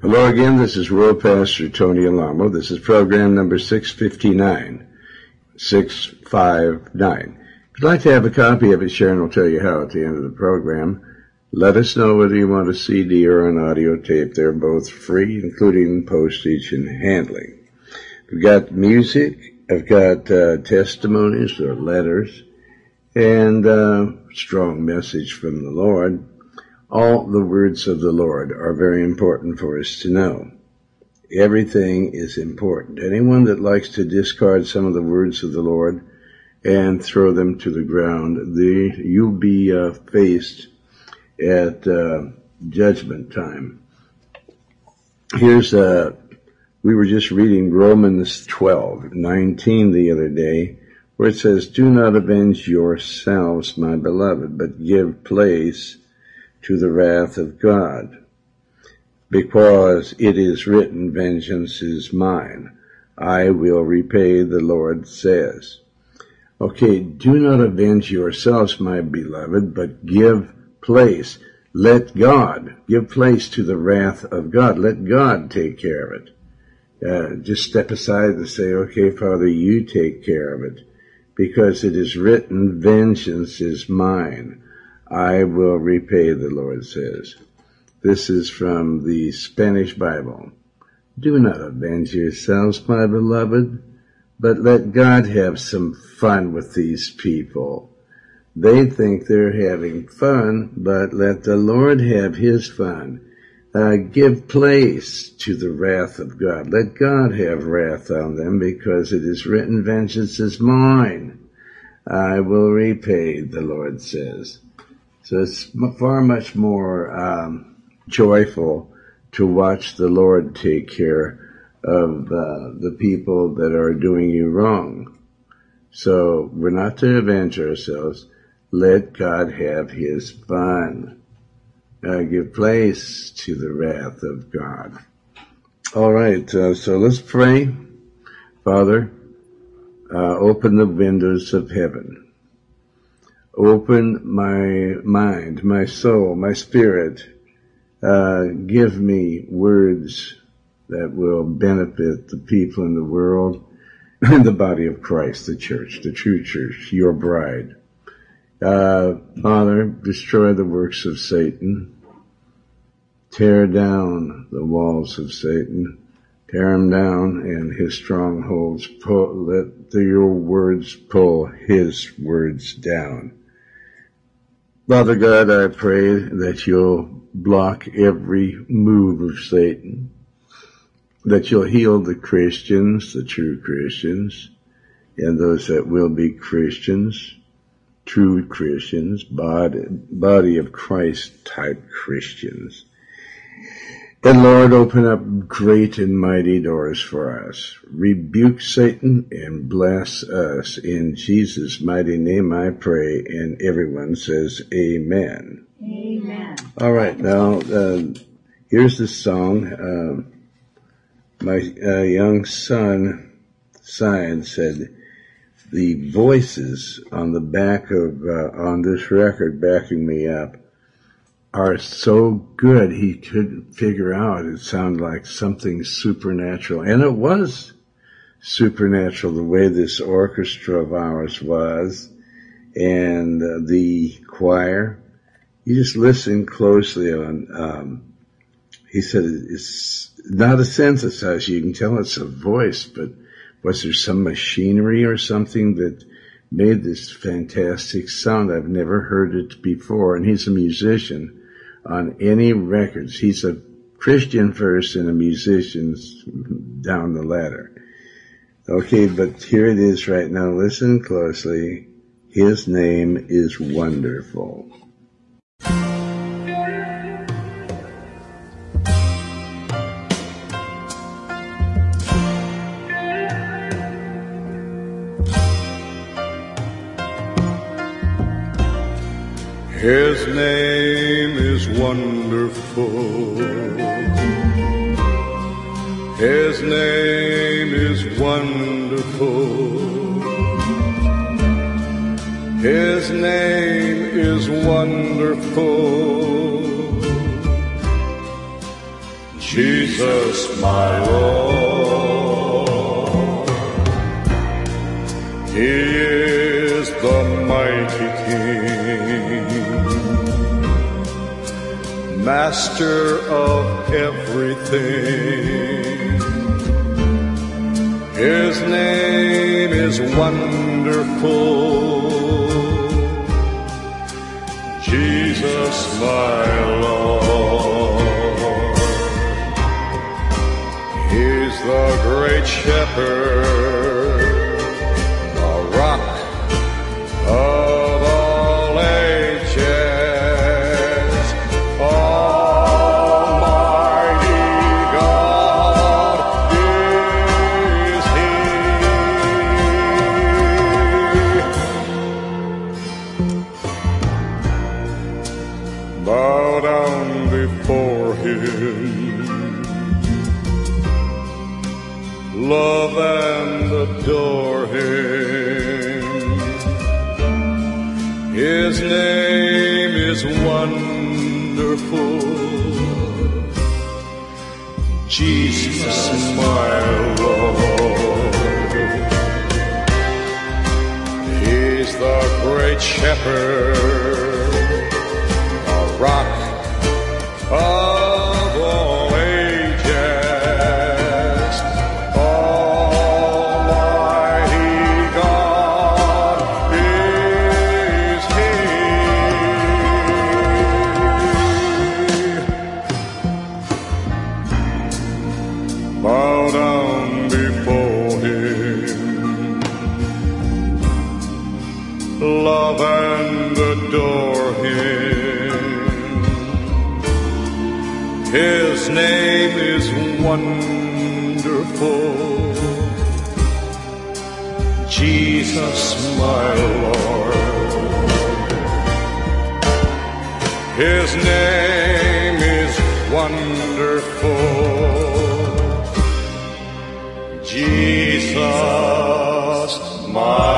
Hello again, this is World Pastor Tony Alamo. This is program number 659. 659. If you'd like to have a copy of it, Sharon will tell you how at the end of the program. Let us know whether you want a CD or an audio tape. They're both free, including postage and handling. We've got music. I've got uh, testimonies or letters and uh, strong message from the Lord. All the words of the Lord are very important for us to know. Everything is important. Anyone that likes to discard some of the words of the Lord and throw them to the ground, you'll be uh, faced at uh, judgment time. Here's uh, we were just reading Romans 12, 19 the other day, where it says, Do not avenge yourselves, my beloved, but give place to the wrath of God. Because it is written, Vengeance is mine. I will repay, the Lord says. Okay, do not avenge yourselves, my beloved, but give place. Let God give place to the wrath of God. Let God take care of it. Uh, just step aside and say, okay, Father, you take care of it. Because it is written, vengeance is mine. I will repay, the Lord says. This is from the Spanish Bible. Do not avenge yourselves, my beloved, but let God have some fun with these people. They think they're having fun, but let the Lord have his fun. Uh, give place to the wrath of God. Let God have wrath on them because it is written, vengeance is mine. I will repay, the Lord says. So it's far much more um, joyful to watch the Lord take care of uh, the people that are doing you wrong. So we're not to avenge ourselves. Let God have his fun. Uh, give place to the wrath of God. All right, uh, so let's pray. Father, uh, open the windows of heaven Open my mind, my soul, my spirit. Uh, give me words that will benefit the people in the world and the body of Christ, the church, the true church, your bride. Uh, Father, destroy the works of Satan. Tear down the walls of Satan. Tear him down and his strongholds. Pull, let your words pull his words down. Father God, I pray that you'll block every move of Satan, that you'll heal the Christians, the true Christians, and those that will be Christians, true Christians, body, body of Christ type Christians. And Lord, open up great and mighty doors for us. Rebuke Satan and bless us. In Jesus' mighty name I pray. And everyone says amen. Amen. All right. Now, uh, here's the song. Uh, my uh, young son, Sion, said, the voices on the back of, uh, on this record backing me up are so good he couldn't figure out. It sounded like something supernatural. And it was supernatural the way this orchestra of ours was and uh, the choir. You just listen closely on, um, he said it's not a synthesizer. You can tell it's a voice, but was there some machinery or something that made this fantastic sound? I've never heard it before. And he's a musician on any records. He's a Christian first and a musician down the ladder. Okay, but here it is right now. Listen closely. His name is wonderful. His name wonderful. His name is wonderful. His name is wonderful. Jesus, my Lord. He Master of everything. His name is wonderful. Jesus, my Lord. He's the great shepherd, great my Lord. His name is wonderful. Jesus, my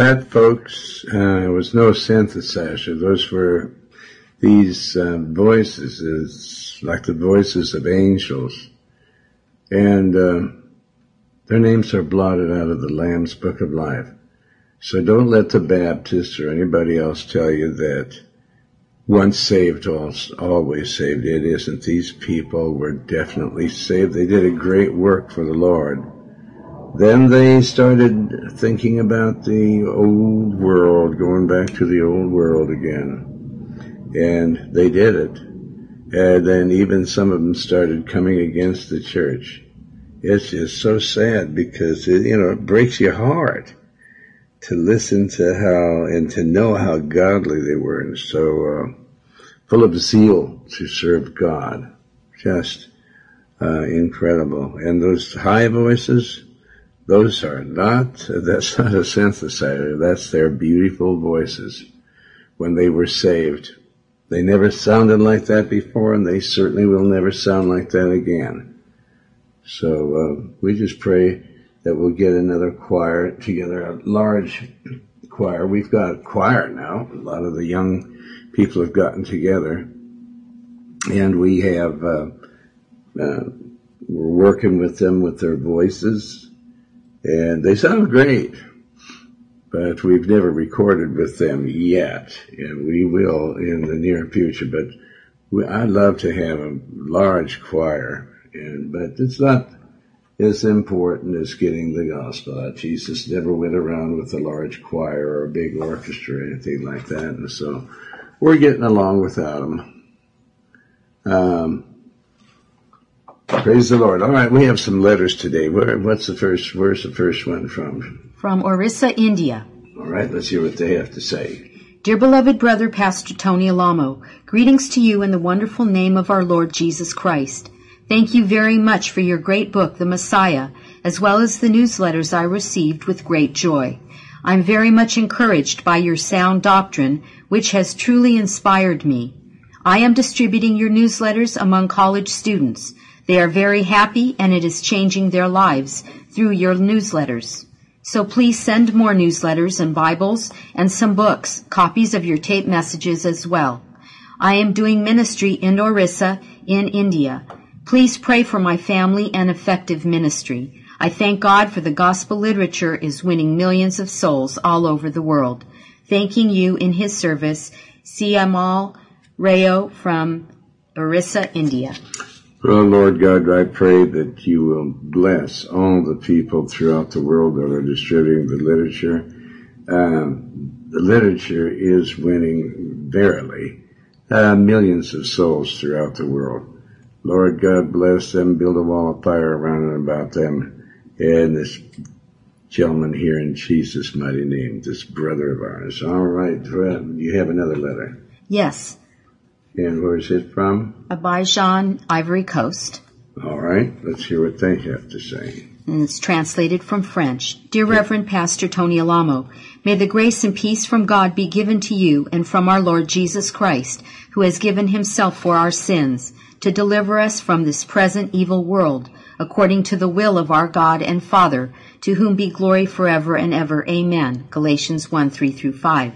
That, folks, uh, was no synthesizer. Those were these uh, voices, is like the voices of angels, and uh, their names are blotted out of the Lamb's Book of Life. So don't let the Baptists or anybody else tell you that once saved, always saved. It isn't. These people were definitely saved. They did a great work for the Lord. Then they started thinking about the old world, going back to the old world again. And they did it. And then even some of them started coming against the church. It's just so sad because it, you know, it breaks your heart to listen to how and to know how godly they were and so uh, full of zeal to serve God. Just uh, incredible. And those high voices, those are not, that's not a synthesizer. That's their beautiful voices when they were saved. They never sounded like that before and they certainly will never sound like that again. So uh, we just pray that we'll get another choir together, a large choir. We've got a choir now. A lot of the young people have gotten together, and we have uh, uh, we're working with them with their voices, and they sound great. But we've never recorded with them yet, and we will in the near future. But we, I'd love to have a large choir, and but it's not as important as getting the gospel out. Jesus never went around with a large choir or a big orchestra or anything like that, and so we're getting along without them. Um, praise the Lord. All right, we have some letters today. Where, what's the first? Where's the first one from? From Orissa, India. All right, let's hear what they have to say. Dear beloved brother, Pastor Tony Alamo, greetings to you in the wonderful name of our Lord Jesus Christ. Thank you very much for your great book, The Messiah, as well as the newsletters I received with great joy. I'm very much encouraged by your sound doctrine, which has truly inspired me. I am distributing your newsletters among college students. They are very happy and it is changing their lives. through your newsletters. So please send more newsletters and Bibles and some books, copies of your tape messages as well. I am doing ministry in Orissa in India. Please pray for my family and effective ministry. I thank God for the gospel literature is winning millions of souls all over the world. Thanking you in his service, Siamal Rayo from Orissa, India. Lord God, I pray that you will bless all the people throughout the world that are distributing the literature. Um, the literature is winning verily uh, millions of souls throughout the world. Lord God, bless them, build a wall of fire around and about them, and this gentleman here in Jesus' mighty name, this brother of ours. All right, you have another letter. Yes. And where's it from? Abidjan, Ivory Coast. All right, let's hear what they have to say. And it's translated from French. Dear Reverend Pastor Tony Alamo, may the grace and peace from God be given to you and from our Lord Jesus Christ, who has given himself for our sins, to deliver us from this present evil world, according to the will of our God and Father, to whom be glory forever and ever. Amen. Galatians 1, 3 through 5.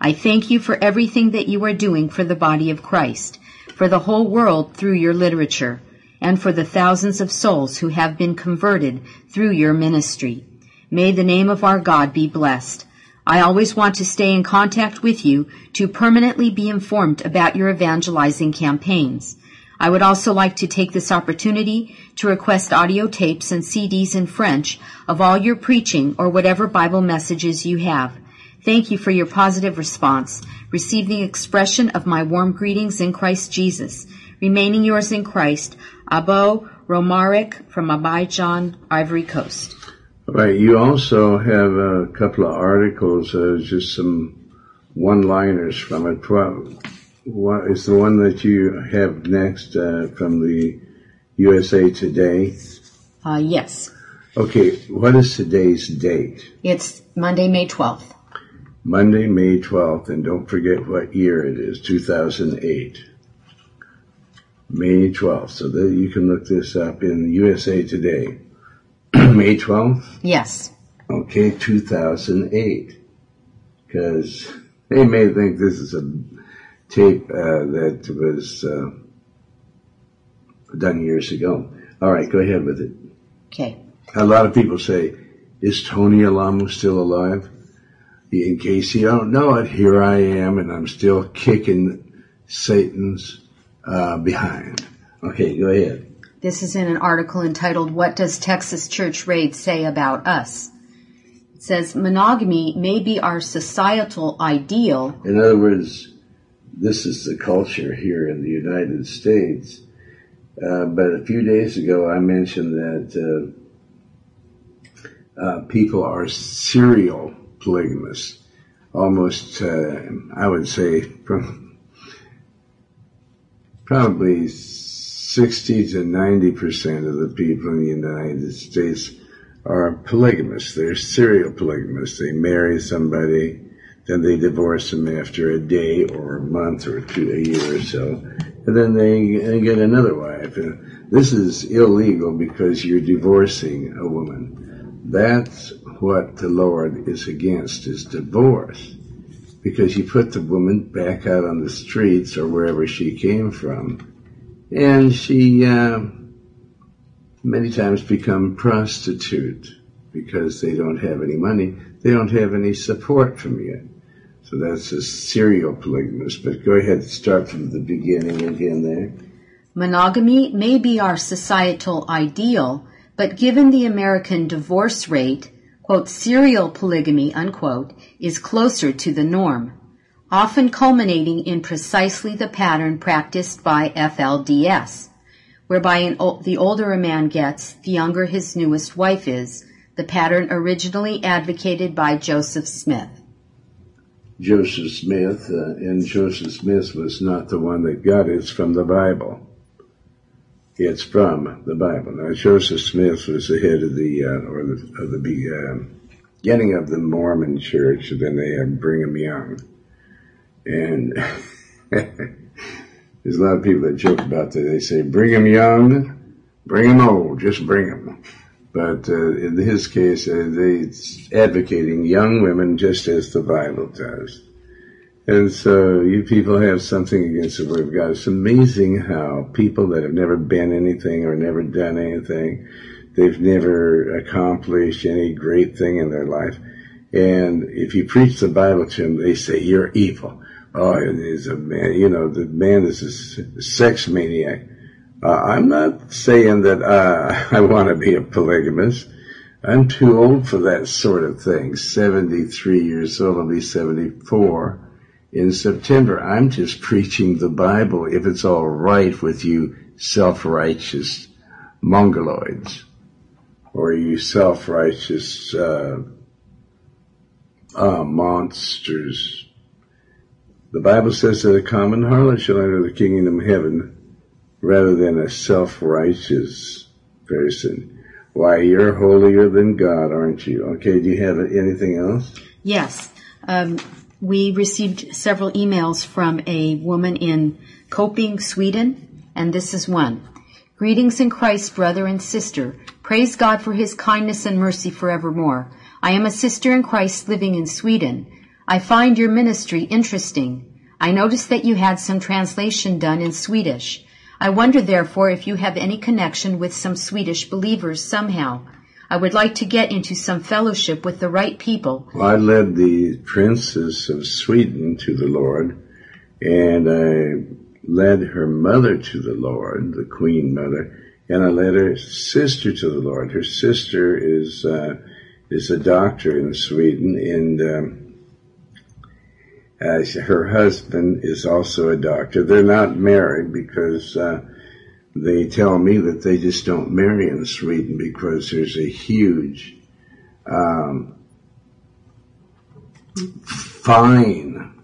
I thank you for everything that you are doing for the body of Christ, for the whole world through your literature, and for the thousands of souls who have been converted through your ministry. May the name of our God be blessed. I always want to stay in contact with you to permanently be informed about your evangelizing campaigns. I would also like to take this opportunity to request audio tapes and CDs in French of all your preaching or whatever Bible messages you have. Thank you for your positive response. Receive the expression of my warm greetings in Christ Jesus. Remaining yours in Christ, Abo Romaric from Abidjan, Ivory Coast. Right. You also have a couple of articles, uh, just some one-liners from it. What is the one that you have next uh, from the USA Today? Uh, yes. Okay. What is today's date? It's Monday, May 12th. Monday, May 12th, and don't forget what year it is, 2008. May 12th, so that you can look this up in USA Today. May 12th? Yes. Okay, 2008. Because they may think this is a tape uh, that was uh, done years ago. All right, go ahead with it. Okay. A lot of people say, is Tony Alamo still alive? In case you don't know it, here I am, and I'm still kicking Satan's uh, behind. Okay, go ahead. This is in an article entitled, What Does Texas Church Raid Say About Us? It says, monogamy may be our societal ideal. In other words, this is the culture here in the United States. Uh, but a few days ago, I mentioned that uh, uh, people are serial polygamous. Almost, uh, I would say, from probably 60 to 90 percent of the people in the United States are polygamous. They're serial polygamists. They marry somebody, then they divorce them after a day or a month or two, a year or so, and then they, they get another wife. This is illegal because you're divorcing a woman. That's what the Lord is against is divorce. Because you put the woman back out on the streets or wherever she came from, and she uh, many times become prostitute because they don't have any money, they don't have any support from you. So that's a serial polygamist. But go ahead, start from the beginning again there. Monogamy may be our societal ideal, but given the American divorce rate, quote, serial polygamy, unquote, is closer to the norm, often culminating in precisely the pattern practiced by FLDS, whereby an, the older a man gets, the younger his newest wife is, the pattern originally advocated by Joseph Smith. Joseph Smith, uh, and Joseph Smith was not the one that got it, it's from the Bible. It's from the Bible. Now, Joseph Smith was the head of the, uh, or the, of the uh, beginning of the Mormon church, and then they had Brigham Young. And there's a lot of people that joke about that. They say, bring Brigham Young, bring him old, just bring him. But uh, in his case, uh, they advocating young women just as the Bible does. And so you people have something against the Word of God. It's amazing how people that have never been anything or never done anything, they've never accomplished any great thing in their life. And if you preach the Bible to them, they say, you're evil. Oh, he's a man, you know, the man is a sex maniac. Uh, I'm not saying that uh, I want to be a polygamist. I'm too old for that sort of thing. 73 years old, I'll be 74 in September. I'm just preaching the Bible if it's all right with you self-righteous mongoloids or you self-righteous uh, uh, monsters. The Bible says that a common harlot shall enter the kingdom of heaven rather than a self-righteous person. Why, you're holier than God, aren't you? Okay, do you have anything else? Yes. Um, we received several emails from a woman in Köping, Sweden, and this is one. Greetings in Christ, brother and sister. Praise God for his kindness and mercy forevermore. I am a sister in Christ living in Sweden. I find your ministry interesting. I noticed that you had some translation done in Swedish. I wonder therefore if you have any connection with some Swedish believers somehow. I would like to get into some fellowship with the right people. Well, I led the princess of Sweden to the Lord, and I led her mother to the Lord, the queen mother, and I led her sister to the Lord. Her sister is uh, is a doctor in Sweden, and um, uh, her husband is also a doctor. They're not married because uh, they tell me that they just don't marry in Sweden because there's a huge um, fine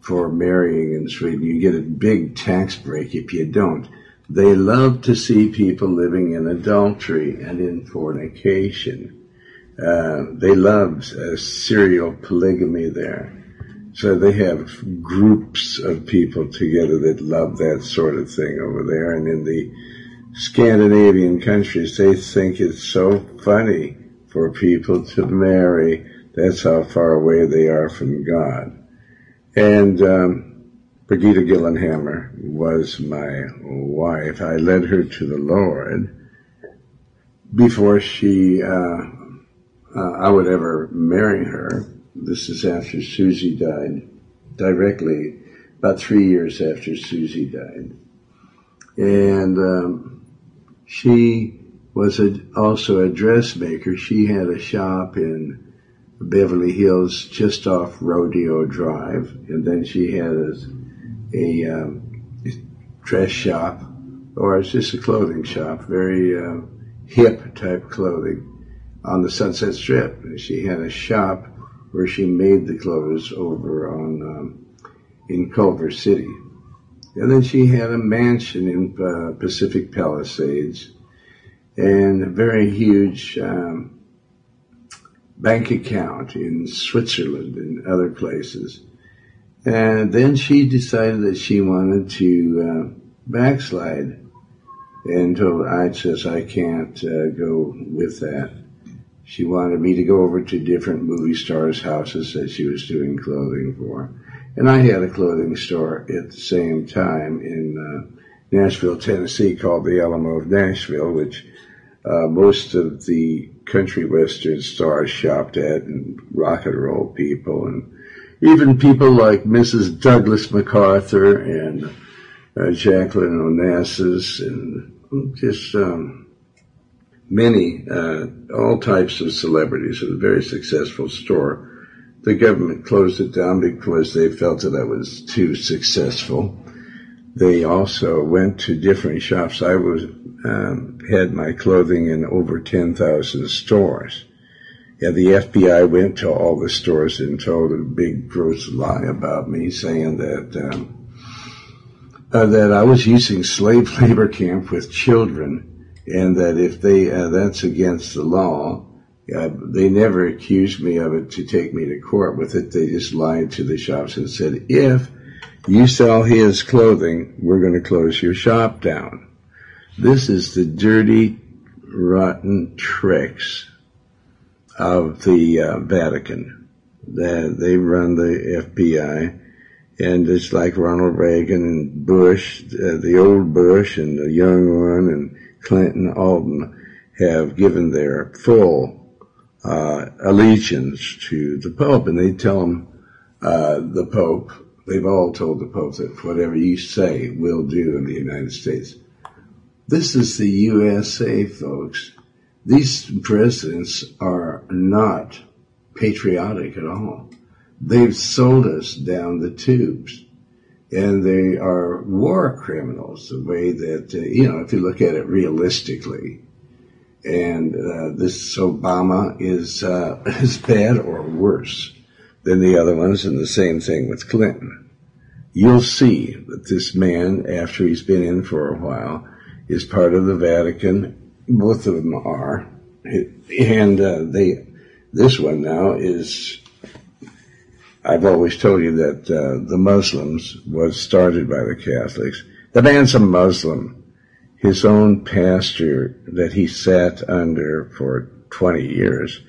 for marrying in Sweden. You get a big tax break if you don't. They love to see people living in adultery and in fornication. Uh, they love uh, serial polygamy there. So they have groups of people together that love that sort of thing over there. And in the Scandinavian countries, they think it's so funny for people to marry. That's how far away they are from God. And um, Brigitte Gyllenhammar was my wife. I led her to the Lord before she, uh, uh, I would ever marry her this is after Susie died, directly about three years after Susie died. And um, she was a, also a dressmaker. She had a shop in Beverly Hills just off Rodeo Drive. And then she had a, a um, dress shop, or it's just a clothing shop, very uh, hip type clothing on the Sunset Strip. She had a shop where she made the clothes over on um, in Culver City. And then she had a mansion in uh, Pacific Palisades and a very huge um, bank account in Switzerland and other places. And then she decided that she wanted to uh, backslide and told I says I can't uh, go with that. She wanted me to go over to different movie stars' houses that she was doing clothing for. And I had a clothing store at the same time in uh, Nashville, Tennessee called the Alamo of Nashville, which uh, most of the country western stars shopped at and rock and roll people and even people like Mrs. Douglas MacArthur and uh, Jacqueline Onassis and just um, many, uh, all types of celebrities. It was a very successful store. The government closed it down because they felt that it was too successful. They also went to different shops. I was um, had my clothing in over 10,000 stores. Yeah, the FBI went to all the stores and told a big gross lie about me, saying that um, uh, that I was using slave labor camp with children and that if they uh, that's against the law, uh, they never accused me of it to take me to court with it. They just lied to the shops and said, if you sell his clothing, we're going to close your shop down. This is the dirty rotten tricks of the uh, Vatican. That they run the FBI, and it's like Ronald Reagan and Bush, uh, the old Bush and the young one, and Clinton, of have given their full uh, allegiance to the Pope, and they tell him uh, the Pope. They've all told the Pope that whatever you say, we'll do in the United States. This is the USA, folks. These presidents are not patriotic at all. They've sold us down the tubes. And they are war criminals, the way that, uh, you know, if you look at it realistically. And uh, this Obama is uh, as bad or worse than the other ones, and the same thing with Clinton. You'll see that this man, after he's been in for a while, is part of the Vatican. Both of them are, and uh, they. This one now is. I've always told you that uh, the Muslims was started by the Catholics. The man's a Muslim. His own pastor that he sat under for 20 years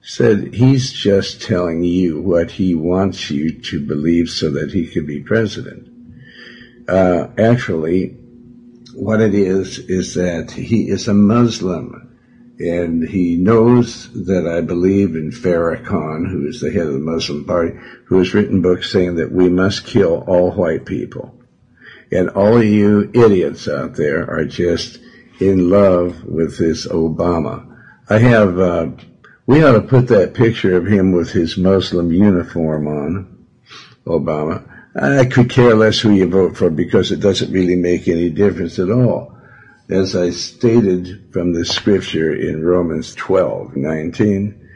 said he's just telling you what he wants you to believe so that he could be president. Uh, actually, what it is is that he is a Muslim and he knows that I believe in Farrakhan, who is the head of the Muslim party, who has written books saying that we must kill all white people. And all of you idiots out there are just in love with this Obama. I have uh, we ought to put that picture of him with his Muslim uniform on, Obama. I could care less who you vote for because it doesn't really make any difference at all. As I stated from the scripture in Romans 12, 19,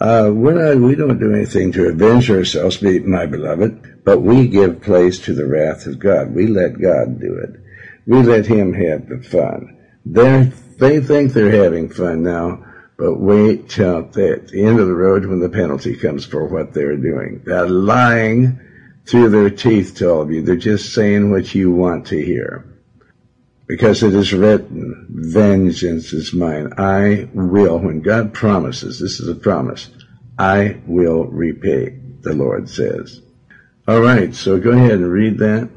uh, not, we don't do anything to avenge ourselves, my beloved, but we give place to the wrath of God. We let God do it. We let Him have the fun. They're, they think they're having fun now but wait till the end of the road when the penalty comes for what they're doing. They're lying through their teeth to all of you. They're just saying what you want to hear. Because it is written, vengeance is mine. I will, when God promises, this is a promise, I will repay, the Lord says. All right, so go ahead and read that.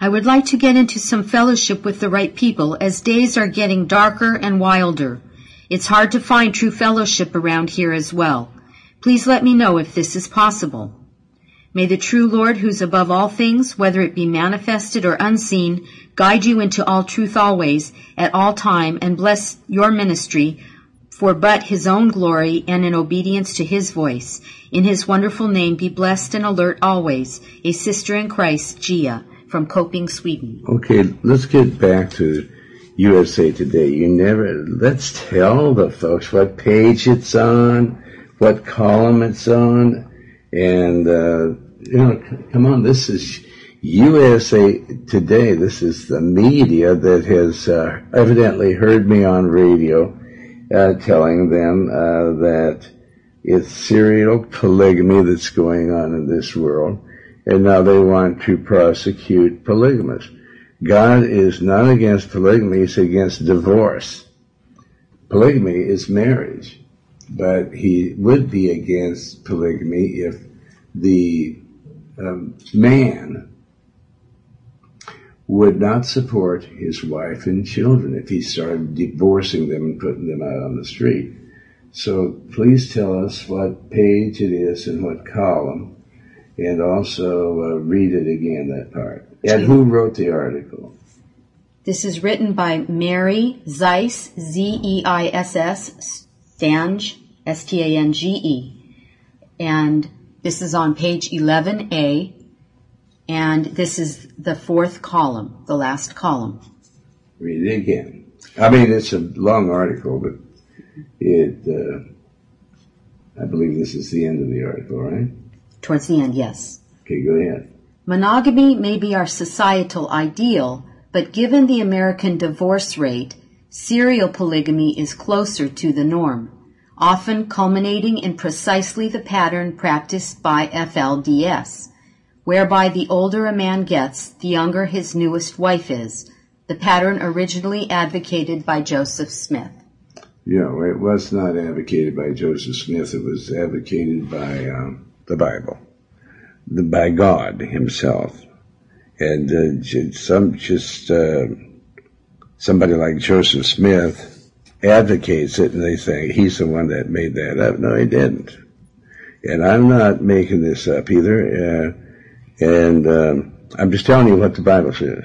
I would like to get into some fellowship with the right people as days are getting darker and wilder. It's hard to find true fellowship around here as well. Please let me know if this is possible. May the true Lord, who's above all things, whether it be manifested or unseen, guide you into all truth always, at all time, and bless your ministry for but his own glory and in obedience to his voice. In his wonderful name be blessed and alert always. A sister in Christ, Gia, from Köping, Sweden. Okay, let's get back to USA Today. You never, let's tell the folks what page it's on, what column it's on, and, uh, you know, come on, this is USA Today. This is the media that has uh, evidently heard me on radio uh, telling them uh, that it's serial polygamy that's going on in this world, and now they want to prosecute polygamists. God is not against polygamy, he's against divorce. Polygamy is marriage, but he would be against polygamy if the um, man would not support his wife and children if he started divorcing them and putting them out on the street. So please tell us what page it is and what column, and also uh, read it again, that part. And who wrote the article? This is written by Mary Zeiss, Z-E-I-S-S, Stange, S-T-A-N-G-E. And this is on page 11A, and this is the fourth column, the last column. Read it again. I mean, it's a long article, but it, uh, I believe this is the end of the article, right? Towards the end, yes. Okay, go ahead. Monogamy may be our societal ideal, but given the American divorce rate, serial polygamy is closer to the norm, often culminating in precisely the pattern practiced by FLDS, whereby the older a man gets, the younger his newest wife is, the pattern originally advocated by Joseph Smith. Know, it was not advocated by Joseph Smith. It was advocated by um, the Bible, the, by God Himself, and uh, some just uh, somebody like Joseph Smith advocates it, and they say he's the one that made that up. No, he didn't. And I'm not making this up either. Uh, and um, I'm just telling you what the Bible says.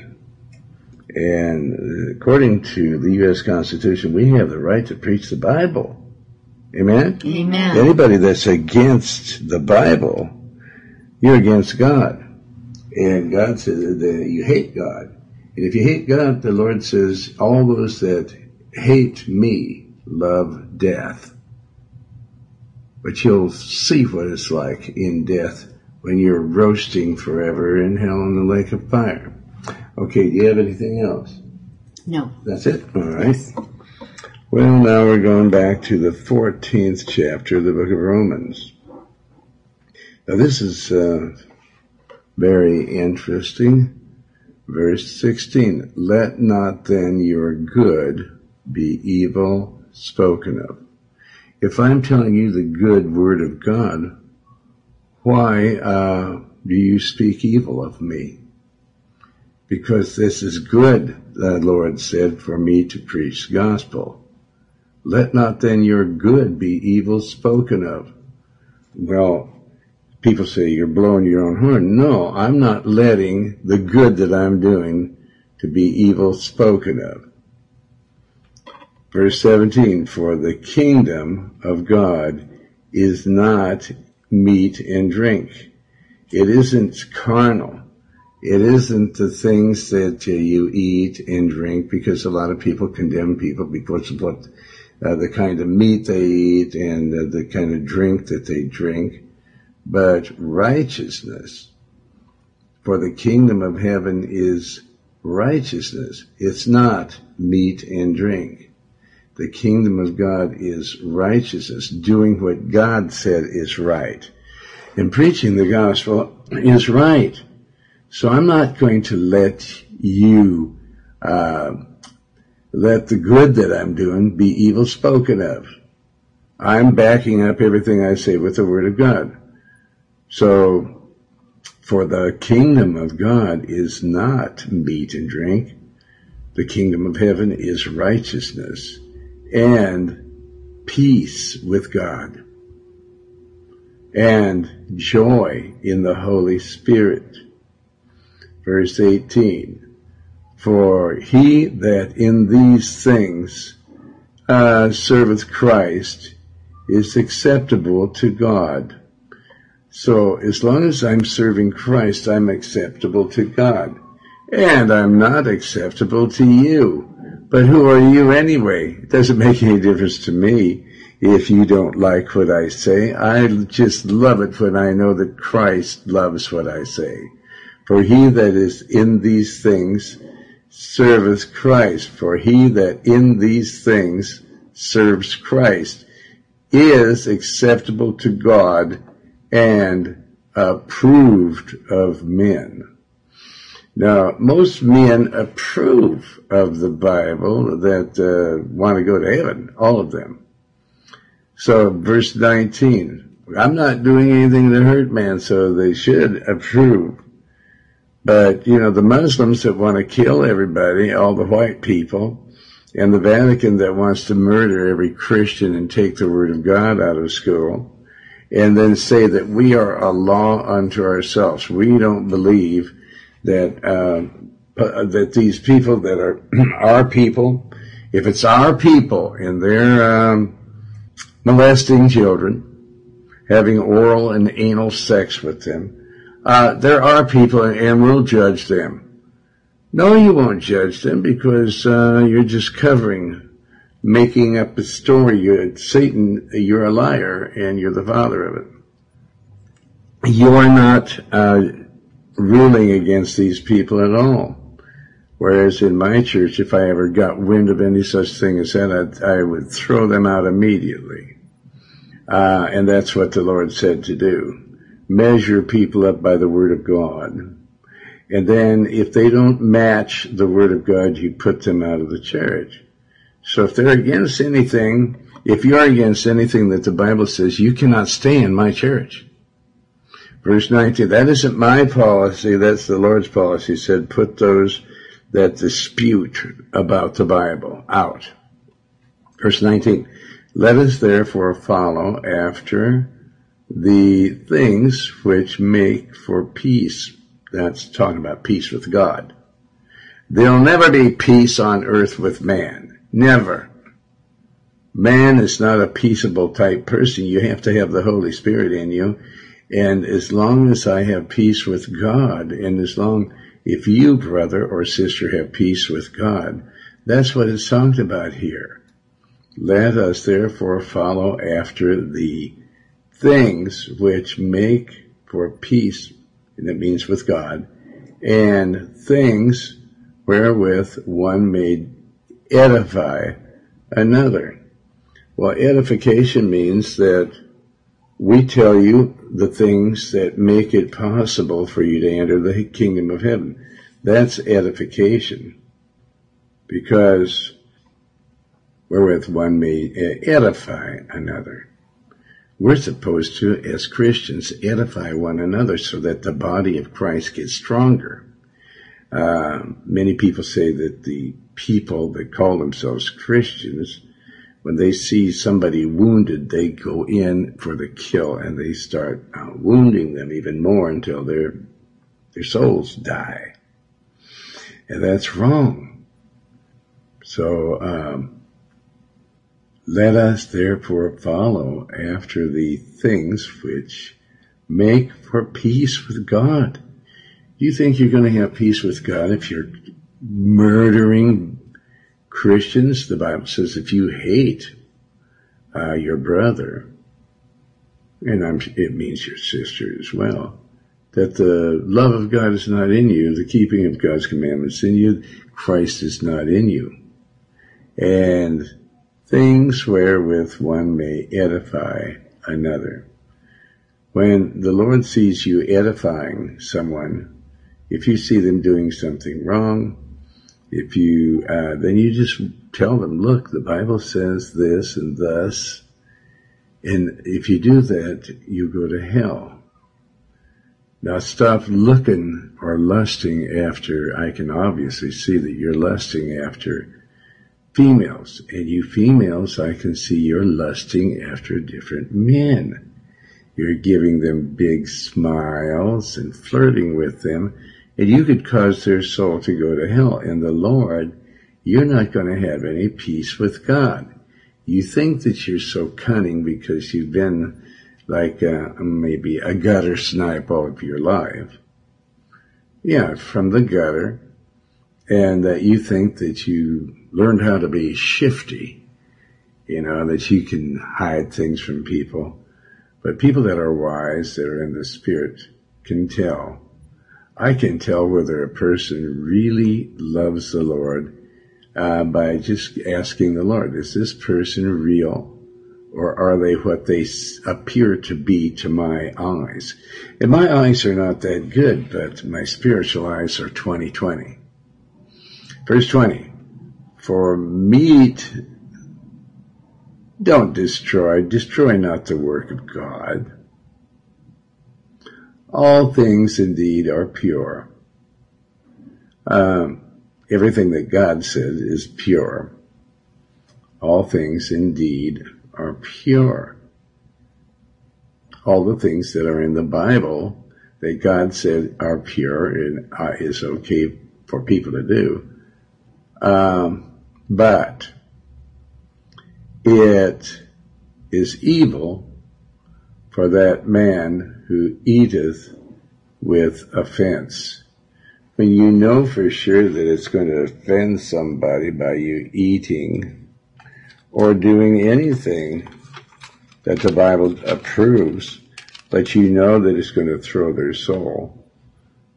And according to the U.S. Constitution, we have the right to preach the Bible. Amen? Amen. Anybody that's against the Bible, you're against God. And God says that you hate God. And if you hate God, the Lord says, all those that hate me love death. But you'll see what it's like in death when you're roasting forever in hell in the lake of fire. Okay, do you have anything else? No. That's it? All right. Well, now we're going back to the 14th chapter of the book of Romans. Now this is uh, very interesting. Verse 16, let not then your good be evil spoken of. If I'm telling you the good word of God, why uh, do you speak evil of me? Because this is good, the Lord said, for me to preach the gospel. Let not then your good be evil spoken of. Well, people say you're blowing your own horn. No, I'm not letting the good that I'm doing to be evil spoken of. Verse 17, for the kingdom of God is not meat and drink. It isn't carnal. It isn't the things that uh, you eat and drink because a lot of people condemn people because of what uh, the kind of meat they eat and uh, the kind of drink that they drink. But righteousness for the kingdom of heaven is righteousness. It's not meat and drink. The kingdom of God is righteousness, doing what God said is right. And preaching the gospel is right. So I'm not going to let you, uh, let the good that I'm doing be evil spoken of. I'm backing up everything I say with the word of God. So, for the kingdom of God is not meat and drink. The kingdom of heaven is righteousness and peace with God and joy in the Holy Spirit. Verse 18, for he that in these things uh, serveth Christ is acceptable to God. So as long as I'm serving Christ, I'm acceptable to God. And I'm not acceptable to you. But who are you anyway? It doesn't make any difference to me if you don't like what I say. I just love it when I know that Christ loves what I say. For he that is in these things serveth Christ. For he that in these things serves Christ is acceptable to God and approved of men. Now, most men approve of the Bible that uh, want to go to heaven, all of them. So, verse 19, I'm not doing anything to hurt man, so they should approve. But, you know, the Muslims that want to kill everybody, all the white people, and the Vatican that wants to murder every Christian and take the Word of God out of school, and then say that we are a law unto ourselves. We don't believe that uh, that these people that are our people, if it's our people and they're um, molesting children, having oral and anal sex with them, uh, there are people and we'll judge them. No, you won't judge them because uh, you're just covering, making up a story. You're Satan. You're a liar, and you're the father of it. You are not uh, ruling against these people at all. Whereas in my church, if I ever got wind of any such thing as that, I'd, I would throw them out immediately. Uh, and that's what the Lord said to do. Measure people up by the Word of God. And then if they don't match the Word of God, you put them out of the church. So if they're against anything, if you're against anything that the Bible says, you cannot stay in my church. Verse 19, that isn't my policy, that's the Lord's policy. He said, put those that dispute about the Bible out. Verse 19, let us therefore follow after the things which make for peace. That's talking about peace with God. There'll never be peace on earth with man. Never. Man is not a peaceable type person. You have to have the Holy Spirit in you. And as long as I have peace with God, and as long, if you, brother or sister, have peace with God, that's what it's talked about here. Let us therefore follow after the things which make for peace, and it means with God, and things wherewith one may edify another. Well, edification means that we tell you the things that make it possible for you to enter the kingdom of heaven. That's edification. Because wherewith one may edify another. We're supposed to, as Christians, edify one another so that the body of Christ gets stronger. Uh, many people say that the people that call themselves Christians, when they see somebody wounded, they go in for the kill and they start uh, wounding them even more until their their souls die, and that's wrong. So um, let us therefore follow after the things which make for peace with God. You think you're going to have peace with God if you're murdering Christians? The Bible says if you hate uh, your brother, and I'm, it means your sister as well, that the love of God is not in you, the keeping of God's commandments in you, Christ is not in you. And things wherewith one may edify another. When the Lord sees you edifying someone, if you see them doing something wrong, if you, uh, then you just tell them, look, the Bible says this and thus. And if you do that, you go to hell. Now stop looking or lusting after, I can obviously see that you're lusting after females. And you females, I can see you're lusting after different men. You're giving them big smiles and flirting with them, and you could cause their soul to go to hell. And the Lord, you're not going to have any peace with God. You think that you're so cunning because you've been like uh, maybe a gutter snipe all of your life. Yeah, from the gutter, and that you think that you learned how to be shifty, you know, that you can hide things from people. But people that are wise, that are in the spirit, can tell. I can tell whether a person really loves the Lord uh, by just asking the Lord, is this person real? Or are they what they appear to be to my eyes? And my eyes are not that good, but my spiritual eyes are 2020. Verse 20. For meat don't destroy, destroy not the work of God. All things indeed are pure. Um, everything that God said is pure. All things indeed are pure. All the things that are in the Bible that God said are pure and uh, is okay for people to do. Um, but it is evil for that man who eateth with offense. When you know for sure that it's going to offend somebody by you eating or doing anything that the Bible approves, but you know that it's going to throw their soul,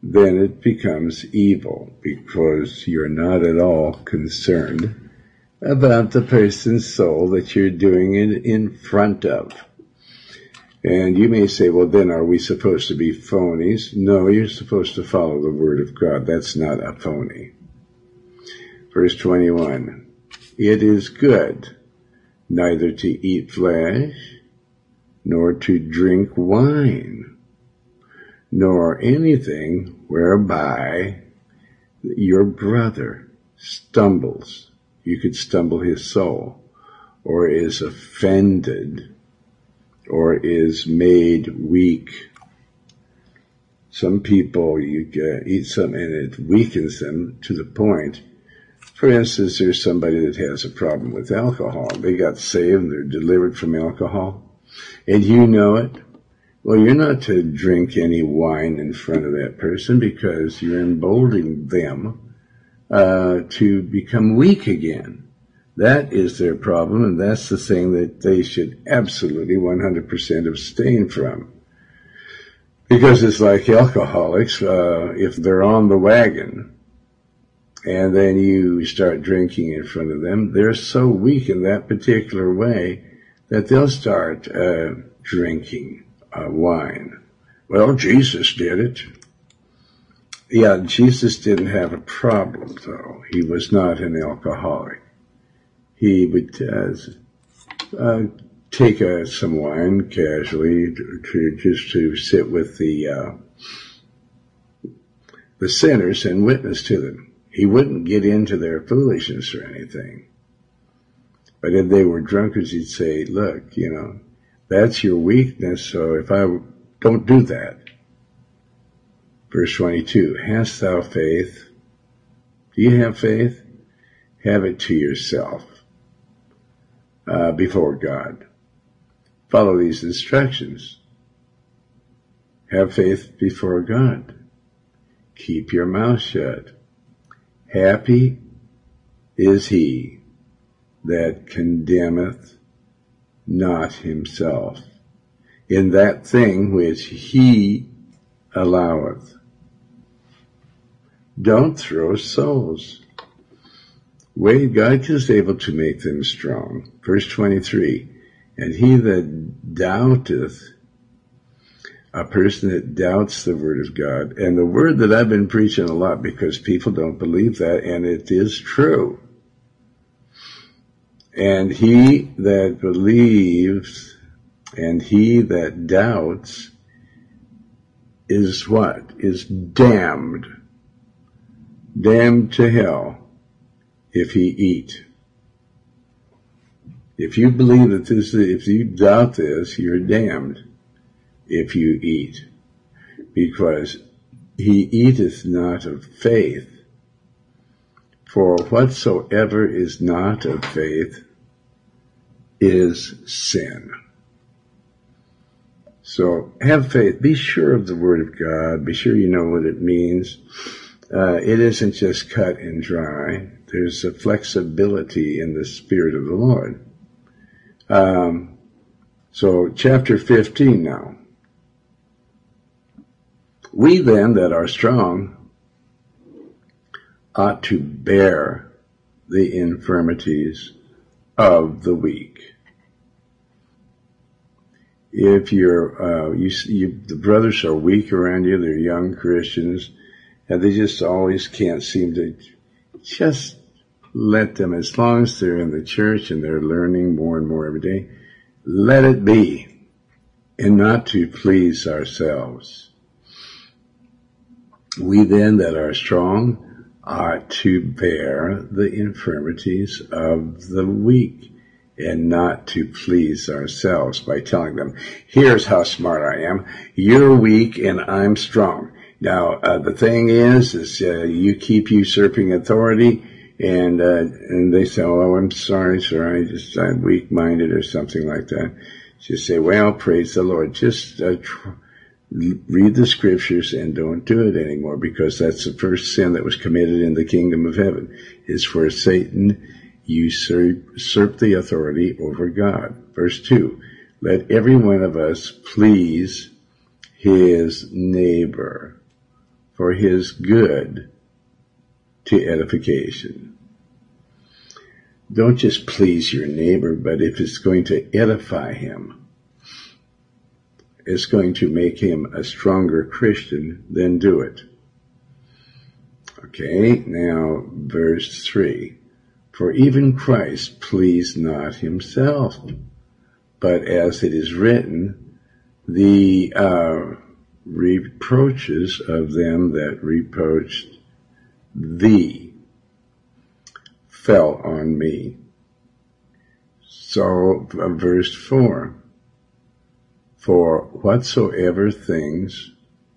then it becomes evil because you're not at all concerned about the person's soul that you're doing it in front of. And you may say, well, then are we supposed to be phonies? No, you're supposed to follow the word of God. That's not a phony. Verse 21. it is good neither to eat flesh, nor to drink wine, nor anything whereby your brother stumbles. You could stumble his soul, or is offended, or is made weak. Some people, you eat something and it weakens them to the point for instance, there's somebody that has a problem with alcohol. They got saved and they're delivered from alcohol. And you know it. Well, you're not to drink any wine in front of that person because you're emboldening them uh, to become weak again. That is their problem, and that's the thing that they should absolutely 100% abstain from. Because it's like alcoholics, uh, if they're on the wagon, and then you start drinking in front of them, they're so weak in that particular way that they'll start uh, drinking uh, wine. Well, Jesus did it. Yeah, Jesus didn't have a problem, though. He was not an alcoholic. He would uh, uh take uh, some wine casually to, just to sit with the the sinners and witness to them. He wouldn't get into their foolishness or anything. But if they were drunkards, he'd say, look, you know, that's your weakness, so if I don't do that. Verse 22, hast thou faith? Do you have faith? Have it to yourself uh, before God. Follow these instructions. Have faith before God. Keep your mouth shut. Happy is he that condemneth not himself in that thing which he alloweth. Don't throw souls. Wait, God is able to make them strong. Verse 23, and he that doubteth a person that doubts the word of God. And the word that I've been preaching a lot because people don't believe that, and it is true. And he that believes and he that doubts is what? Is damned. Damned to hell if he eat. If you believe that this, is if you doubt this, you're damned if you eat, because he eateth not of faith. For whatsoever is not of faith is sin. So have faith. Be sure of the Word of God. Be sure you know what it means. Uh, it isn't just cut and dry. There's a flexibility in the Spirit of the Lord. Um, so chapter 15 now. We then that are strong ought to bear the infirmities of the weak. If you're, uh, you, you, the brothers are weak around you, they're young Christians, and they just always can't seem to just let them, as long as they're in the church and they're learning more and more every day, let it be, and not to please ourselves. We then that are strong are to bear the infirmities of the weak and not to please ourselves by telling them, here's how smart I am. You're weak and I'm strong. Now, uh, the thing is, is uh, you keep usurping authority and, uh, and they say, oh, I'm sorry, sir. I just, I'm weak-minded or something like that. Just say, well, praise the Lord. Just, uh, tr- read the scriptures and don't do it anymore because that's the first sin that was committed in the kingdom of heaven is for Satan usurp the authority over God. Verse 2, let every one of us please his neighbor for his good to edification. Don't just please your neighbor, but if it's going to edify him, it's going to make him a stronger Christian, then do it. Okay, now verse 3. For even Christ pleased not himself, but as it is written, the uh, reproaches of them that reproached thee fell on me. So, uh, verse 4 For whatsoever things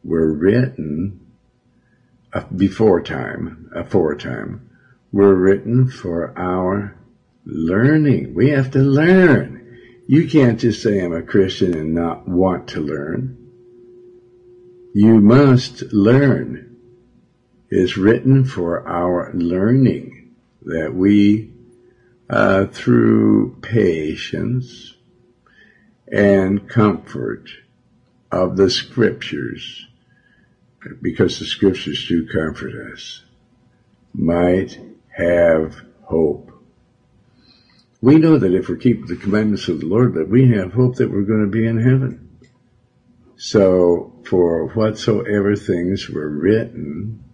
were written uh, before time, aforetime, were written for our learning. We have to learn. You can't just say I'm a Christian and not want to learn. You must learn. It's written for our learning that we, uh, through patience and comfort of the scriptures, because the scriptures do comfort us, might have hope. We know that if we keep the commandments of the Lord, that we have hope that we're going to be in heaven. So, for whatsoever things were written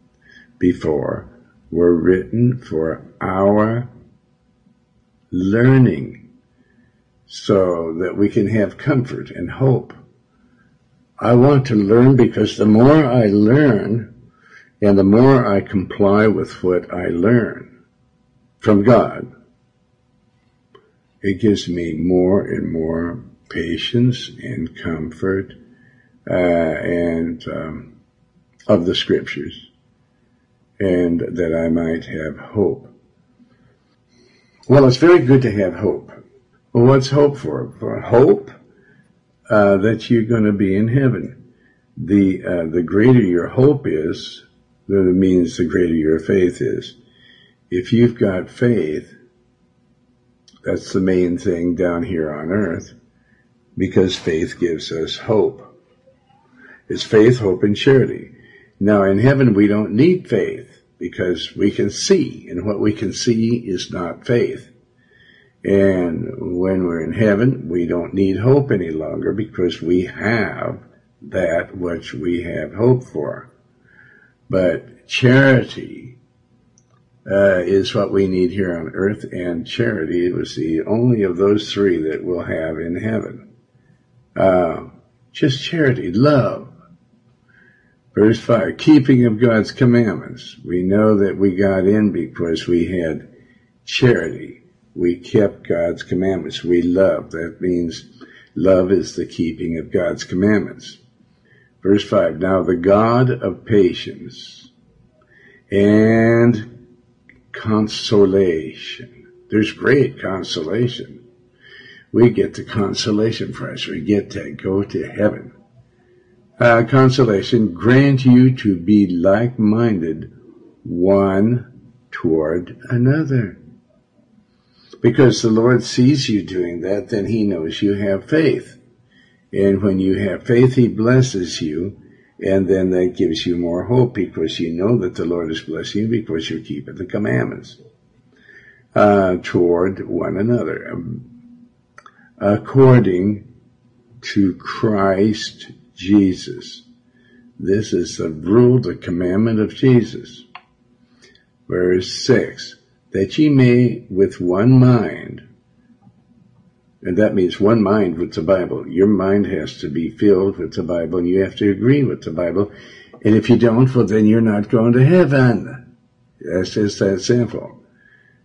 before were written for our learning so that we can have comfort and hope. I want to learn because the more I learn and the more I comply with what I learn from God, it gives me more and more patience and comfort uh, and um, of the scriptures, and that I might have hope. Well, it's very good to have hope. Well, what's hope for? For hope uh, that you're going to be in heaven. The uh, the greater your hope is, that means the greater your faith is. If you've got faith, that's the main thing down here on earth because faith gives us hope. It's faith, hope, and charity. Now in heaven we don't need faith because we can see and what we can see is not faith. And when we're in heaven, we don't need hope any longer because we have that which we have hope for. But charity uh, is what we need here on earth, and charity was the only of those three that we'll have in heaven. Uh, just charity, love. Verse 5, keeping of God's commandments. We know that we got in because we had charity. We kept God's commandments. We love. That means love is the keeping of God's commandments. Verse 5, now the God of patience and consolation. There's great consolation. We get the consolation prize. We get to go to heaven. Uh, consolation, grant you to be like-minded one toward another. Because the Lord sees you doing that, then He knows you have faith. And when you have faith, He blesses you and then that gives you more hope because you know that the Lord is blessing you because you're keeping the commandments uh, toward one another. Um, according to Christ Jesus. This is the rule, the commandment of Jesus. Verse 6. That ye may with one mind and that means one mind with the Bible. Your mind has to be filled with the Bible and you have to agree with the Bible. And if you don't, well then you're not going to heaven. That's just that simple.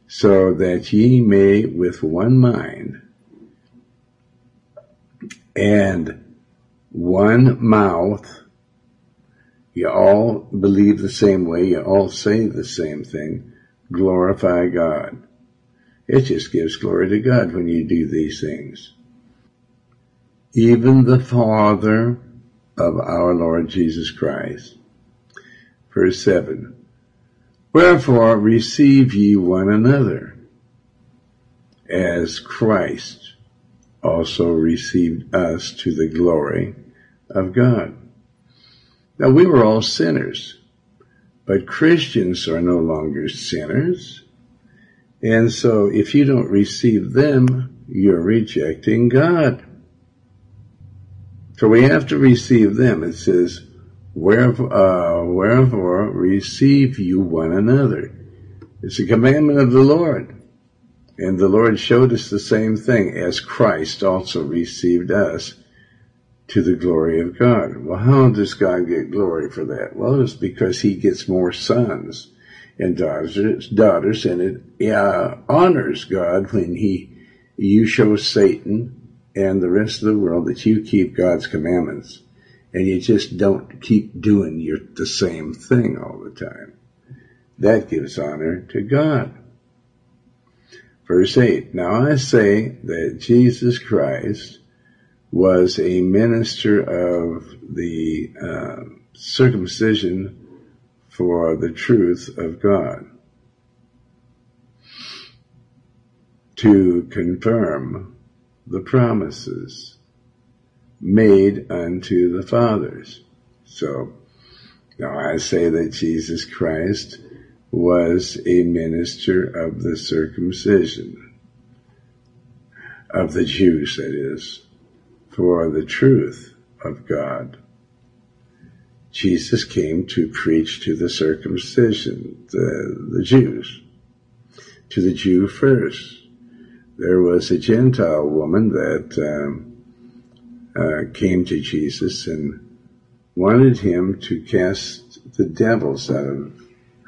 So that ye may with one mind and one mouth, you all believe the same way, you all say the same thing, glorify God. It just gives glory to God when you do these things. Even the Father of our Lord Jesus Christ. Verse 7. Wherefore receive ye one another, as Christ also received us to the glory of God. Now we were all sinners, but Christians are no longer sinners. And so if you don't receive them, you're rejecting God. So we have to receive them. It says, wherefore, uh, wherefore receive you one another. It's a commandment of the Lord. And the Lord showed us the same thing as Christ also received us to the glory of God. Well, how does God get glory for that? Well, it's because he gets more sons and daughters, daughters and it uh, honors God when he, you show Satan and the rest of the world that you keep God's commandments and you just don't keep doing your, the same thing all the time. That gives honor to God. Verse 8, Now I say that Jesus Christ was a minister of the uh, circumcision for the truth of God. To confirm the promises made unto the fathers. So now I say that Jesus Christ was a minister of the circumcision. Of the Jews, that is, for the truth of God. Jesus came to preach to the circumcision, the, the Jews, to the Jew first. There was a Gentile woman that um, uh, came to Jesus and wanted him to cast the devils out of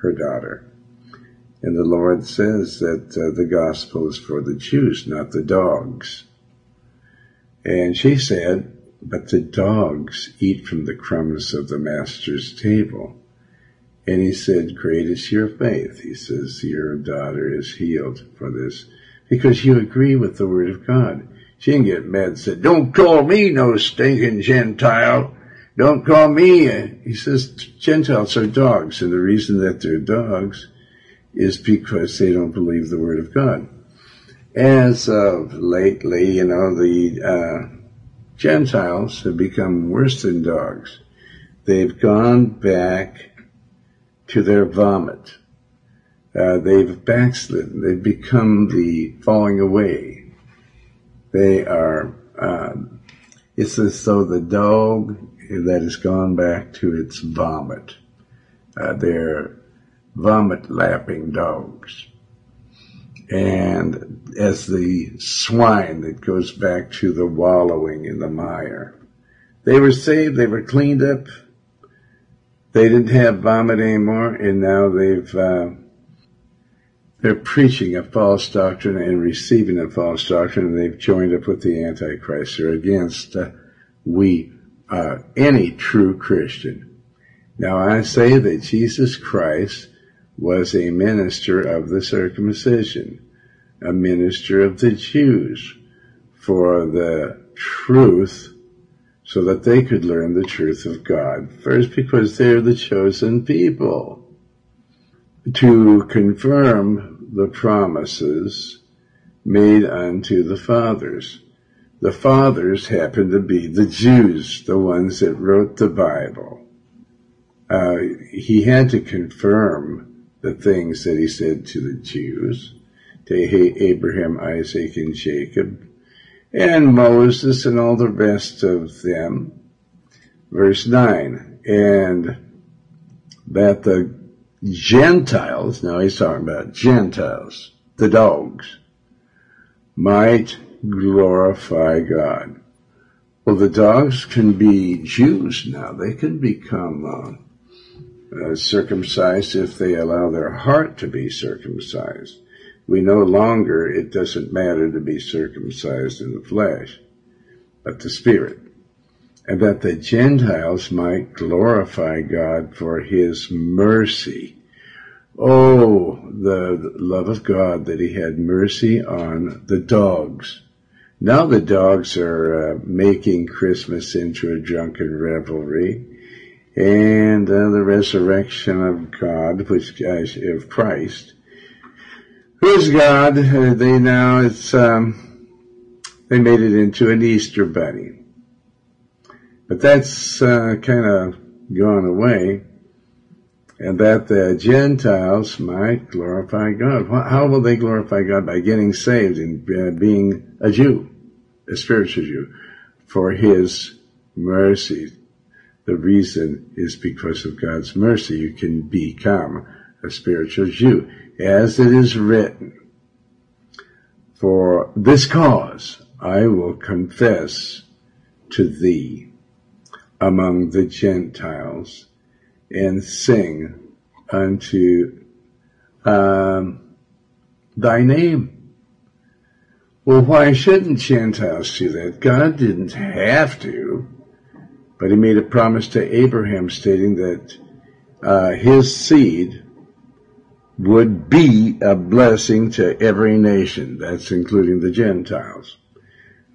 her daughter. And the Lord says that uh, the gospel is for the Jews, not the dogs. And she said, but the dogs eat from the crumbs of the master's table. And he said, great is your faith. He says, your daughter is healed for this because you agree with the word of God. She didn't get mad and said, don't call me no stinking Gentile. Don't call me. He says, Gentiles are dogs. And the reason that they're dogs is because they don't believe the word of God. As of lately, you know, the, uh, Gentiles have become worse than dogs. They've gone back to their vomit. Uh, they've backslidden. They've become the falling away they are, um, it's as though the dog that has gone back to its vomit. Uh, they're vomit lapping dogs. And as the swine that goes back to the wallowing in the mire. They were saved, they were cleaned up, they didn't have vomit anymore, and now they've uh, they're preaching a false doctrine and receiving a false doctrine, and they've joined up with the Antichrist. They're against uh, we, uh, any true Christian. Now I say that Jesus Christ was a minister of the circumcision, a minister of the Jews for the truth so that they could learn the truth of God. First, because they're the chosen people. To confirm the promises made unto the fathers. The fathers happened to be the Jews, the ones that wrote the Bible. Uh, he had to confirm the things that he said to the Jews, to Abraham, Isaac, and Jacob, and Moses and all the rest of them. Verse 9, and that the Gentiles, now he's talking about Gentiles, the dogs, might glorify God. Well, the dogs can be Jews now. They can become uh, uh, circumcised if they allow their heart to be circumcised. We no longer, it doesn't matter to be circumcised in the flesh, but the spirit. And that the Gentiles might glorify God for his mercy Oh, the love of God that he had mercy on the dogs. Now the dogs are uh, making Christmas into a drunken revelry. And uh, the resurrection of God, which uh, of Christ, who is God, uh, they now it's um, they made it into an Easter bunny, but that's uh, kind of gone away and that the Gentiles might glorify God. How will they glorify God? By getting saved and uh, being a Jew, a spiritual Jew, for His mercy. The reason is because of God's mercy. You can become a spiritual Jew. As it is written, For this cause I will confess to thee among the Gentiles and sing unto um, thy name. Well, why shouldn't Gentiles do that? God didn't have to, but he made a promise to Abraham stating that uh, his seed would be a blessing to every nation. That's including the Gentiles.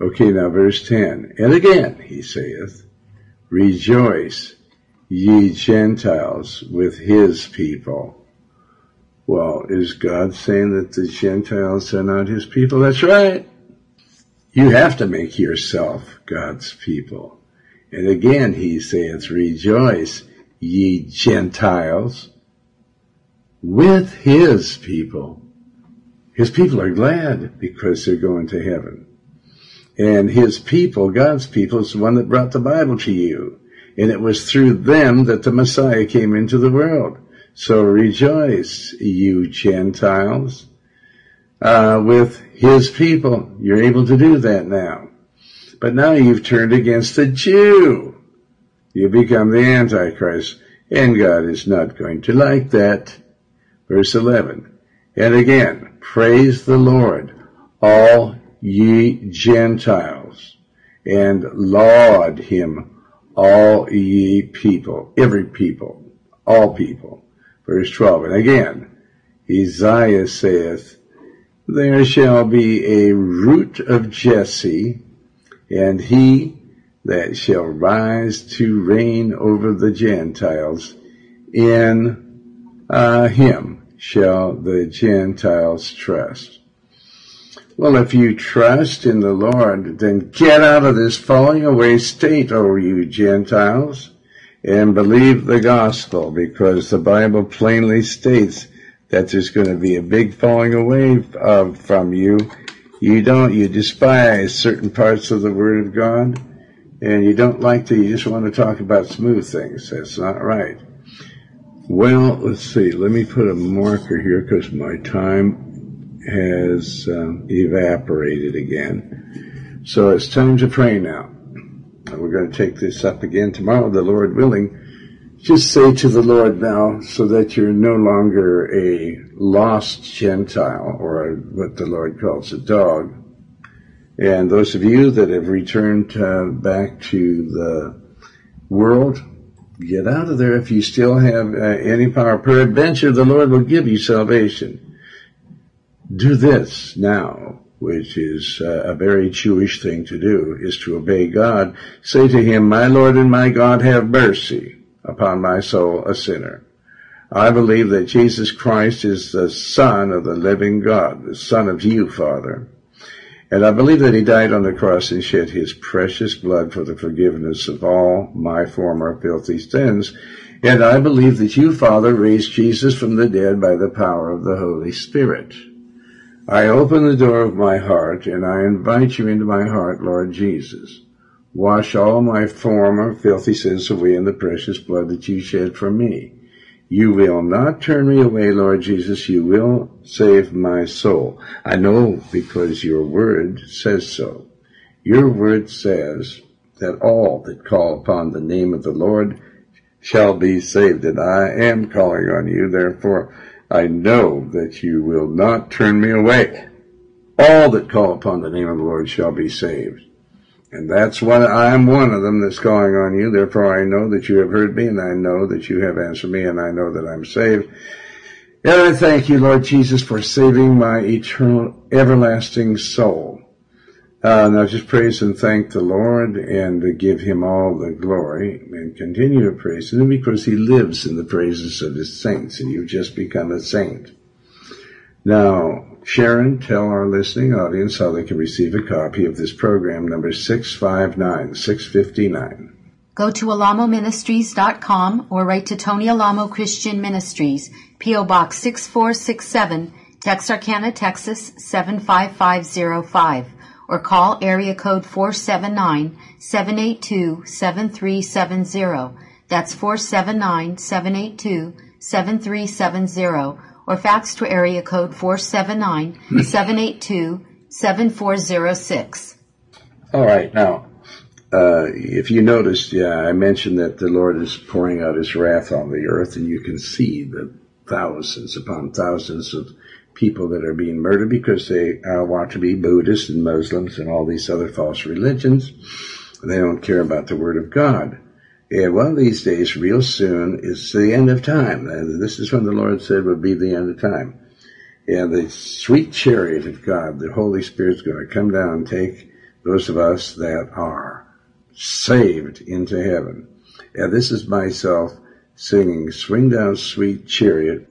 Okay, now verse 10. And again, he saith, Rejoice, ye Gentiles, with his people. Well, is God saying that the Gentiles are not his people? That's right. You have to make yourself God's people. And again, he saith, Rejoice, ye Gentiles, with his people. His people are glad because they're going to heaven. And his people, God's people, is the one that brought the Bible to you. And it was through them that the Messiah came into the world. So rejoice, you Gentiles, uh, with his people. You're able to do that now. But now you've turned against the Jew. You become the Antichrist. And God is not going to like that. Verse 11. And again, praise the Lord, all ye Gentiles, and laud him, all ye people, every people, all people. Verse 12. And again, Isaiah saith, There shall be a root of Jesse, and he that shall rise to reign over the Gentiles, in uh, him shall the Gentiles trust. Well, if you trust in the Lord, then get out of this falling away state, O you Gentiles, and believe the gospel, because the Bible plainly states that there's going to be a big falling away from you. You don't, you despise certain parts of the Word of God, and you don't like to, you just want to talk about smooth things. That's not right. Well, let's see. Let me put a marker here because my time has um, evaporated again. So it's time to pray now. We're going to take this up again tomorrow, the Lord willing. Just say to the Lord now so that you're no longer a lost Gentile or a, what the Lord calls a dog, and those of you that have returned uh, back to the world, get out of there if you still have uh, any power. Peradventure, the Lord will give you salvation. Do this now, which is uh, a very Jewish thing to do, is to obey God. Say to him, My Lord and my God, have mercy upon my soul, a sinner. I believe that Jesus Christ is the Son of the living God, the Son of you, Father. And I believe that he died on the cross and shed his precious blood for the forgiveness of all my former filthy sins. And I believe that you, Father, raised Jesus from the dead by the power of the Holy Spirit. I open the door of my heart and I invite you into my heart, Lord Jesus. Wash all my former filthy sins away in the precious blood that you shed for me. You will not turn me away, Lord Jesus. You will save my soul. I know because your word says so. Your word says that all that call upon the name of the Lord shall be saved. And I am calling on you. Therefore, I know that you will not turn me away. All that call upon the name of the Lord shall be saved. And that's what I am one of them that's calling on you. Therefore I know that you have heard me and I know that you have answered me and I know that I'm saved. And I thank you, Lord Jesus, for saving my eternal, everlasting soul. Uh, now just praise and thank the Lord and give him all the glory and continue to praise him because he lives in the praises of his saints and you've just become a saint. Now, Sharon, tell our listening audience how they can receive a copy of this program number 659, 659. Go to alamoministries.com or write to Tony Alamo Christian Ministries, P.O. Box 6467, Texarkana, Texas 75505, or call area code 479-782-7370. That's 479-782-7370 or fax to area code 479-782 7406. All right, now, uh, if you noticed, yeah, I mentioned that the Lord is pouring out his wrath on the earth, and you can see the thousands upon thousands of people that are being murdered because they uh, want to be Buddhists and Muslims and all these other false religions. They don't care about the Word of God. And one of these days, real soon, is the end of time. And this is when the Lord said would be the end of time. And the sweet chariot of God, the Holy Spirit's going to come down and take those of us that are saved into heaven. And this is myself singing, Swing Down Sweet Chariot,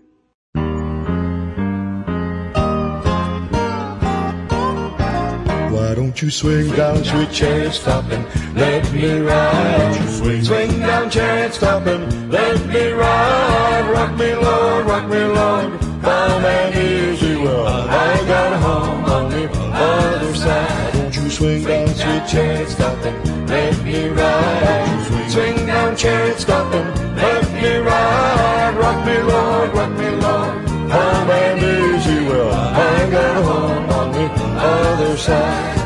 Don't you swing down, sweet chariot, stop and let me ride. Swing, swing down, chariot, stop and let me ride. Rock me, Lord, rock me, Lord, calm and easy. Well, I got a home on the other side. Don't you swing down, sweet chariot, stop and let me ride. Swing down, chariot, stop and let me ride. Rock me, Lord, rock me, Lord, home and easy. Well, I got a home on the other side.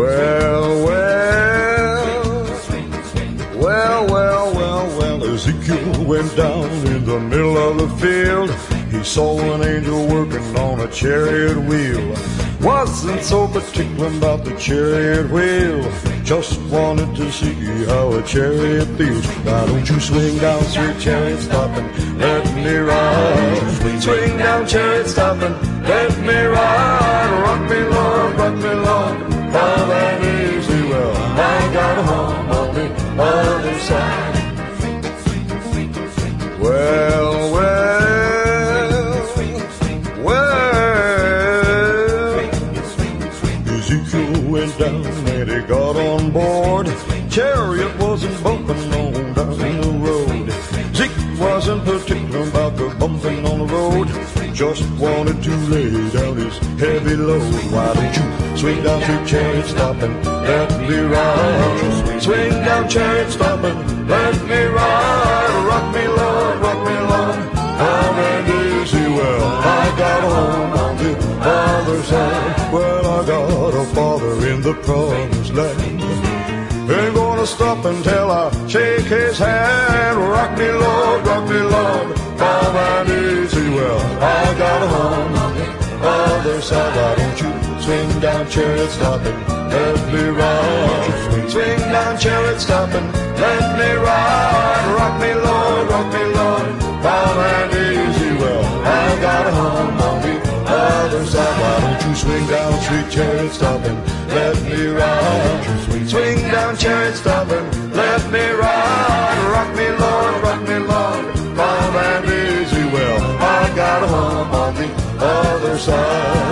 Well, well, well, well, well, well, Ezekiel went down in the middle of the field. He saw an angel working on a chariot wheel. Wasn't so particular about the chariot wheel. Just wanted to see how a chariot feels. Why don't you swing down, sweet chariot, stop and let me ride? Swing down, chariot, stop and let me ride. Rock me, Lord, rock me, Lord side. Well, well, well. Ezekiel went down and he got on board. Chariot wasn't bumping on down the road. Zeke wasn't particular about the bumping on the road. Just wanted to lay down his heavy load. Why don't you Swing down to chariot, stop and let me ride. Swing down chariot, stop and let me ride. Rock me, Lord, rock me, Lord. Come and easy, well, I got home on the other side. Well, I got a father in the promised land. Ain't gonna stop until I shake his hand. Rock me, Lord, rock me, Lord. And easy, well, I got a home on the other side. Why don't you Swing down, chariot, stopping, let me ride. Swing down, chariot, stopping, let me ride. Rock me, Lord, rock me, Lord, calm and easy. Well, I got a home on the other side. Why don't you swing down, sweet chariot, stopping, let me ride. Swing down, chariot, stopping, let me ride. Rock side.